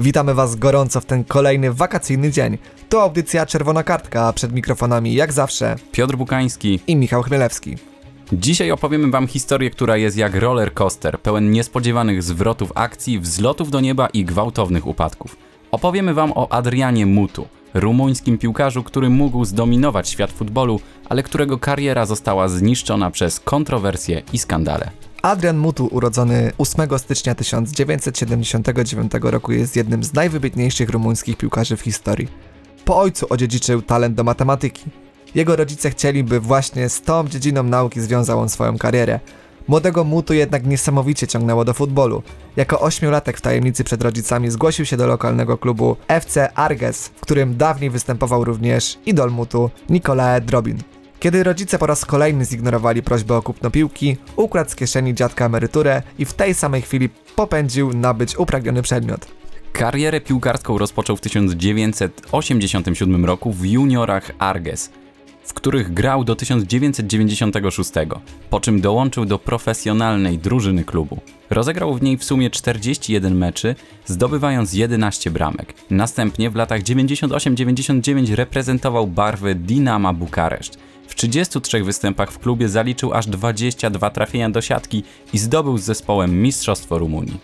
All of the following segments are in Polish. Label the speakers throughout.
Speaker 1: Witamy Was gorąco w ten kolejny wakacyjny dzień. To audycja Czerwona Kartka, a przed mikrofonami jak zawsze
Speaker 2: Piotr Bukański
Speaker 1: i Michał Chmielewski.
Speaker 2: Dzisiaj opowiemy Wam historię, która jest jak roller coaster, pełen niespodziewanych zwrotów akcji, wzlotów do nieba i gwałtownych upadków. Opowiemy Wam o Adrianie Mutu, rumuńskim piłkarzu, który mógł zdominować świat futbolu, ale którego kariera została zniszczona przez kontrowersje i skandale.
Speaker 1: Adrian Mutu, urodzony 8 stycznia 1979 roku, jest jednym z najwybitniejszych rumuńskich piłkarzy w historii. Po ojcu odziedziczył talent do matematyki. Jego rodzice chcieli, by właśnie z tą dziedziną nauki związał on swoją karierę. Młodego Mutu jednak niesamowicie ciągnęło do futbolu. Jako ośmiolatek w tajemnicy przed rodzicami zgłosił się do lokalnego klubu FC Arges, w którym dawniej występował również idol Mutu Nicolae Drobin. Kiedy rodzice po raz kolejny zignorowali prośbę o kupno piłki, ukradł z kieszeni dziadka emeryturę i w tej samej chwili popędził nabyć upragniony przedmiot.
Speaker 2: Karierę piłkarską rozpoczął w 1987 roku w juniorach Arges, w których grał do 1996, po czym dołączył do profesjonalnej drużyny klubu. Rozegrał w niej w sumie 41 meczy, zdobywając 11 bramek. Następnie w latach 98-99 reprezentował barwy Dinama Bukareszt. W 33 występach w klubie zaliczył aż 22 trafienia do siatki i zdobył z zespołem Mistrzostwo Rumunii.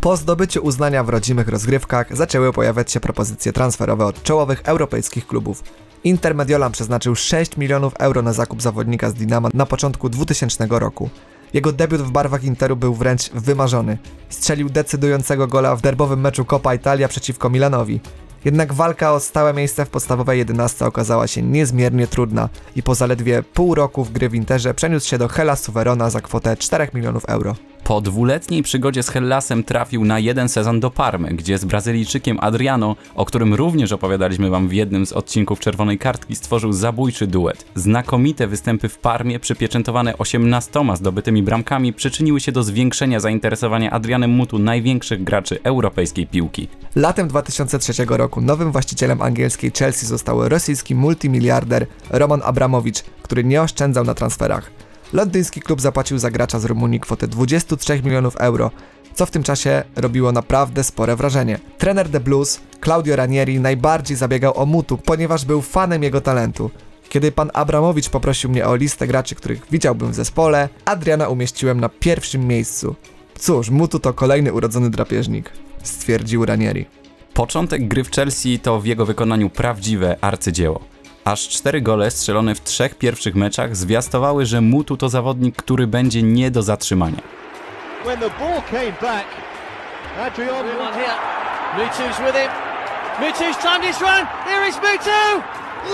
Speaker 1: Po zdobyciu uznania w rodzimych rozgrywkach zaczęły pojawiać się propozycje transferowe od czołowych europejskich klubów. Inter Mediolan przeznaczył 6 milionów euro na zakup zawodnika z Dinama na początku 2000 roku. Jego debiut w barwach Interu był wręcz wymarzony. Strzelił decydującego gola w derbowym meczu Coppa Italia przeciwko Milanowi. Jednak walka o stałe miejsce w podstawowej 11 okazała się niezmiernie trudna i po zaledwie pół roku w gry w Interze przeniósł się do Hellas Verona za kwotę 4 milionów euro.
Speaker 2: Po dwuletniej przygodzie z Hellasem trafił na jeden sezon do Parmy, gdzie z Brazylijczykiem Adriano, o którym również opowiadaliśmy wam w jednym z odcinków Czerwonej Kartki, stworzył zabójczy duet. Znakomite występy w Parmie, przypieczętowane 18 zdobytymi bramkami, przyczyniły się do zwiększenia zainteresowania Adrianem Mutu największych graczy europejskiej piłki.
Speaker 1: Latem 2003 roku nowym właścicielem angielskiej Chelsea został rosyjski multimiliarder Roman Abramowicz, który nie oszczędzał na transferach. Londyński klub zapłacił za gracza z Rumunii kwotę 23 milionów euro, co w tym czasie robiło naprawdę spore wrażenie. Trener The Blues, Claudio Ranieri, najbardziej zabiegał o Mutu, ponieważ był fanem jego talentu. Kiedy pan Abramowicz poprosił mnie o listę graczy, których widziałbym w zespole, Adriana umieściłem na pierwszym miejscu. Cóż, Mutu to kolejny urodzony drapieżnik, stwierdził Ranieri.
Speaker 2: Początek gry w Chelsea to w jego wykonaniu prawdziwe arcydzieło. Aż cztery gole strzelone w trzech pierwszych meczach zwiastowały, że Mutu to zawodnik, który będzie nie do zatrzymania. When the ball came back, Adrian Mutu's with him. Mutu's timed his run. Here is Mutu.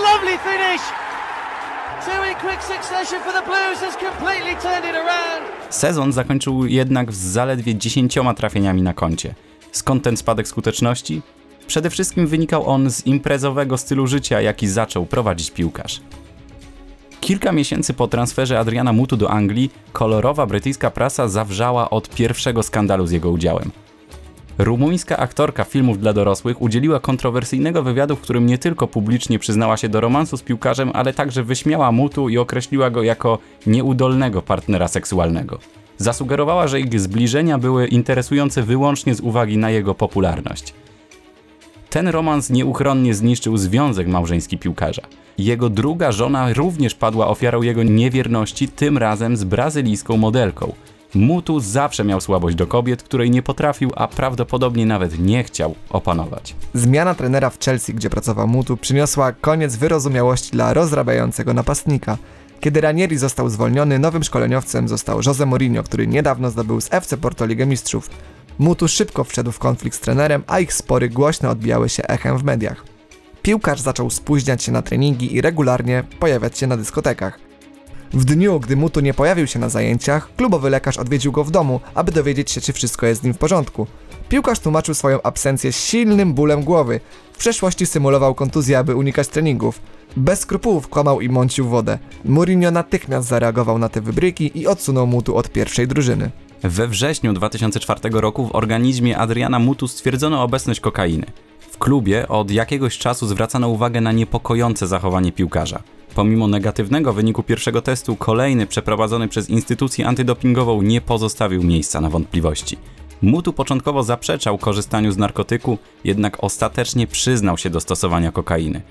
Speaker 2: Lovely finish. Two in quick succession for the Blues has completely turned it around. Sezon zakończył jednak z zaledwie dziesięcioma trafieniami na koncie. Skąd ten spadek skuteczności? Przede wszystkim wynikał on z imprezowego stylu życia, jaki zaczął prowadzić piłkarz. Kilka miesięcy po transferze Adriana Mutu do Anglii, kolorowa brytyjska prasa zawrzała od pierwszego skandalu z jego udziałem. Rumuńska aktorka filmów dla dorosłych udzieliła kontrowersyjnego wywiadu, w którym nie tylko publicznie przyznała się do romansu z piłkarzem, ale także wyśmiała Mutu i określiła go jako nieudolnego partnera seksualnego. Zasugerowała, że ich zbliżenia były interesujące wyłącznie z uwagi na jego popularność. Ten romans nieuchronnie zniszczył związek małżeński piłkarza. Jego druga żona również padła ofiarą jego niewierności, tym razem z brazylijską modelką. Mutu zawsze miał słabość do kobiet, której nie potrafił, a prawdopodobnie nawet nie chciał opanować.
Speaker 1: Zmiana trenera w Chelsea, gdzie pracował Mutu, przyniosła koniec wyrozumiałości dla rozrabiającego napastnika. Kiedy Ranieri został zwolniony, nowym szkoleniowcem został Jose Mourinho, który niedawno zdobył z FC Porto Ligę Mistrzów. Mutu szybko wszedł w konflikt z trenerem, a ich spory głośno odbijały się echem w mediach. Piłkarz zaczął spóźniać się na treningi i regularnie pojawiać się na dyskotekach. W dniu, gdy Mutu nie pojawił się na zajęciach, klubowy lekarz odwiedził go w domu, aby dowiedzieć się, czy wszystko jest z nim w porządku. Piłkarz tłumaczył swoją absencję silnym bólem głowy. W przeszłości symulował kontuzję, aby unikać treningów. Bez skrupułów kłamał i mącił wodę. Mourinho natychmiast zareagował na te wybryki i odsunął Mutu od pierwszej drużyny.
Speaker 2: We wrześniu 2004 roku w organizmie Adriana Mutu stwierdzono obecność kokainy. W klubie od jakiegoś czasu zwracano uwagę na niepokojące zachowanie piłkarza. Pomimo negatywnego wyniku pierwszego testu, kolejny przeprowadzony przez instytucję antydopingową nie pozostawił miejsca na wątpliwości. Mutu początkowo zaprzeczał korzystaniu z narkotyku, jednak ostatecznie przyznał się do stosowania kokainy.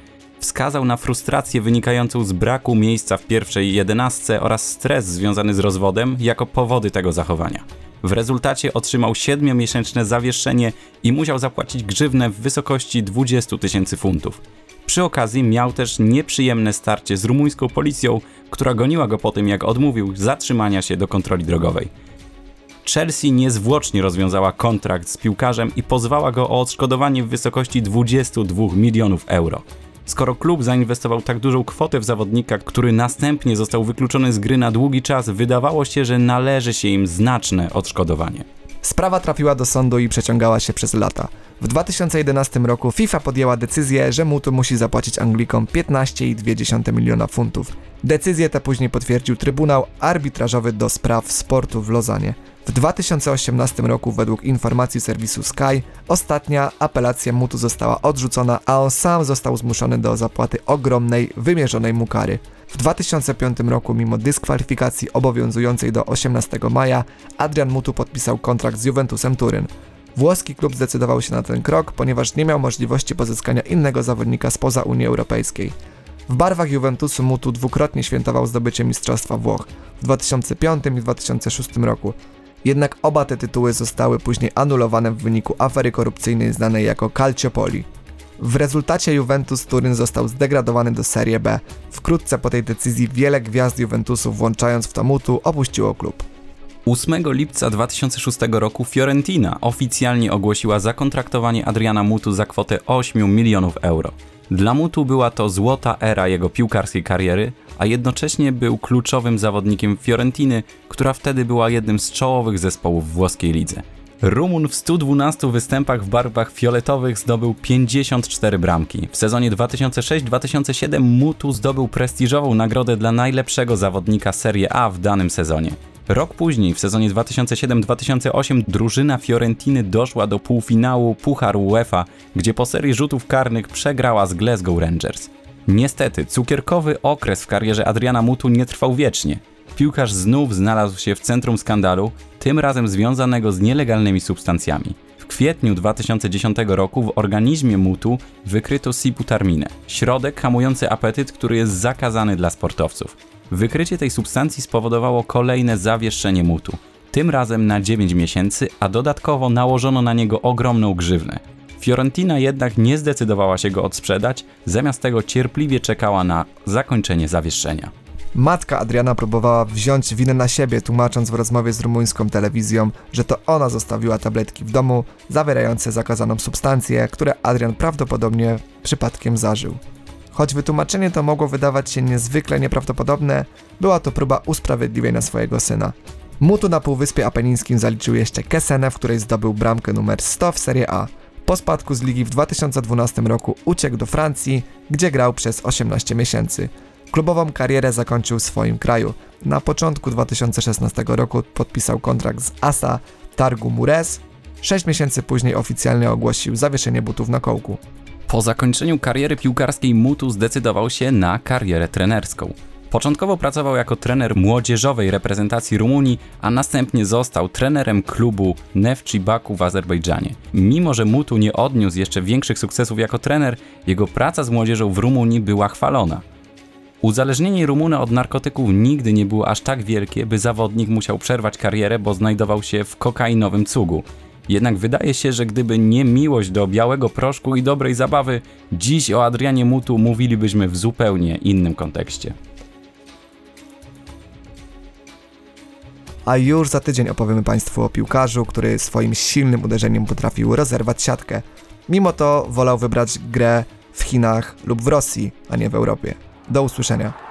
Speaker 2: Wskazał na frustrację wynikającą z braku miejsca w pierwszej jedenastce oraz stres związany z rozwodem jako powody tego zachowania. W rezultacie otrzymał 7-miesięczne zawieszenie i musiał zapłacić grzywnę w wysokości 20 tysięcy funtów. Przy okazji miał też nieprzyjemne starcie z rumuńską policją, która goniła go po tym, jak odmówił zatrzymania się do kontroli drogowej. Chelsea niezwłocznie rozwiązała kontrakt z piłkarzem i pozwała go o odszkodowanie w wysokości 22 milionów euro. Skoro klub zainwestował tak dużą kwotę w zawodnika, który następnie został wykluczony z gry na długi czas, wydawało się, że należy się im znaczne odszkodowanie.
Speaker 1: Sprawa trafiła do sądu i przeciągała się przez lata. W 2011 roku FIFA podjęła decyzję, że Mutu musi zapłacić Anglikom 15,2 miliona funtów. Decyzję tę później potwierdził Trybunał Arbitrażowy do Spraw Sportu w Lozanie. W 2018 roku, według informacji serwisu Sky, ostatnia apelacja Mutu została odrzucona, a on sam został zmuszony do zapłaty ogromnej, wymierzonej mu kary. W 2005 roku, mimo dyskwalifikacji obowiązującej do 18 maja, Adrian Mutu podpisał kontrakt z Juventusem Turyn. Włoski klub zdecydował się na ten krok, ponieważ nie miał możliwości pozyskania innego zawodnika spoza Unii Europejskiej. W barwach Juventusu Mutu dwukrotnie świętował zdobycie Mistrzostwa Włoch w 2005 i 2006 roku. Jednak oba te tytuły zostały później anulowane w wyniku afery korupcyjnej znanej jako Calciopoli. W rezultacie Juventus Turyn został zdegradowany do Serie B. Wkrótce po tej decyzji wiele gwiazd Juventusu, włączając w to Mutu, opuściło klub.
Speaker 2: 8 lipca 2006 roku Fiorentina oficjalnie ogłosiła zakontraktowanie Adriana Mutu za kwotę 8 milionów euro. Dla Mutu była to złota era jego piłkarskiej kariery, a jednocześnie był kluczowym zawodnikiem Fiorentiny, która wtedy była jednym z czołowych zespołów włoskiej lidze. Rumun w 112 występach w barwach fioletowych zdobył 54 bramki. W sezonie 2006-2007 Mutu zdobył prestiżową nagrodę dla najlepszego zawodnika Serie A w danym sezonie. Rok później, w sezonie 2007-2008, drużyna Fiorentiny doszła do półfinału Pucharu UEFA, gdzie po serii rzutów karnych przegrała z Glasgow Rangers. Niestety, cukierkowy okres w karierze Adriana Mutu nie trwał wiecznie. Piłkarz znów znalazł się w centrum skandalu, tym razem związanego z nielegalnymi substancjami. W kwietniu 2010 roku w organizmie Mutu wykryto siputarminę, środek hamujący apetyt, który jest zakazany dla sportowców. Wykrycie tej substancji spowodowało kolejne zawieszenie mutu, tym razem na 9 miesięcy, a dodatkowo nałożono na niego ogromną grzywnę. Fiorentina jednak nie zdecydowała się go odsprzedać, zamiast tego cierpliwie czekała na zakończenie zawieszenia.
Speaker 1: Matka Adriana próbowała wziąć winę na siebie, tłumacząc w rozmowie z rumuńską telewizją, że to ona zostawiła tabletki w domu zawierające zakazaną substancję, które Adrian prawdopodobnie przypadkiem zażył. Choć wytłumaczenie to mogło wydawać się niezwykle nieprawdopodobne, była to próba usprawiedliwienia swojego syna. Mutu na Półwyspie Apenińskim zaliczył jeszcze Kesenę, w której zdobył bramkę numer 100 w Serie A. Po spadku z ligi w 2012 roku uciekł do Francji, gdzie grał przez 18 miesięcy. Klubową karierę zakończył w swoim kraju. Na początku 2016 roku podpisał kontrakt z ASA Targu Mures. Sześć miesięcy później oficjalnie ogłosił zawieszenie butów na kołku.
Speaker 2: Po zakończeniu kariery piłkarskiej Mutu zdecydował się na karierę trenerską. Początkowo pracował jako trener młodzieżowej reprezentacji Rumunii, a następnie został trenerem klubu Nefci Baku w Azerbejdżanie. Mimo, że Mutu nie odniósł jeszcze większych sukcesów jako trener, jego praca z młodzieżą w Rumunii była chwalona. Uzależnienie Rumuna od narkotyków nigdy nie było aż tak wielkie, by zawodnik musiał przerwać karierę, bo znajdował się w kokainowym cugu. Jednak wydaje się, że gdyby nie miłość do białego proszku i dobrej zabawy, dziś o Adrianie Mutu mówilibyśmy w zupełnie innym kontekście.
Speaker 1: A już za tydzień opowiemy Państwu o piłkarzu, który swoim silnym uderzeniem potrafił rozerwać siatkę. Mimo to wolał wybrać grę w Chinach lub w Rosji, a nie w Europie. Do usłyszenia.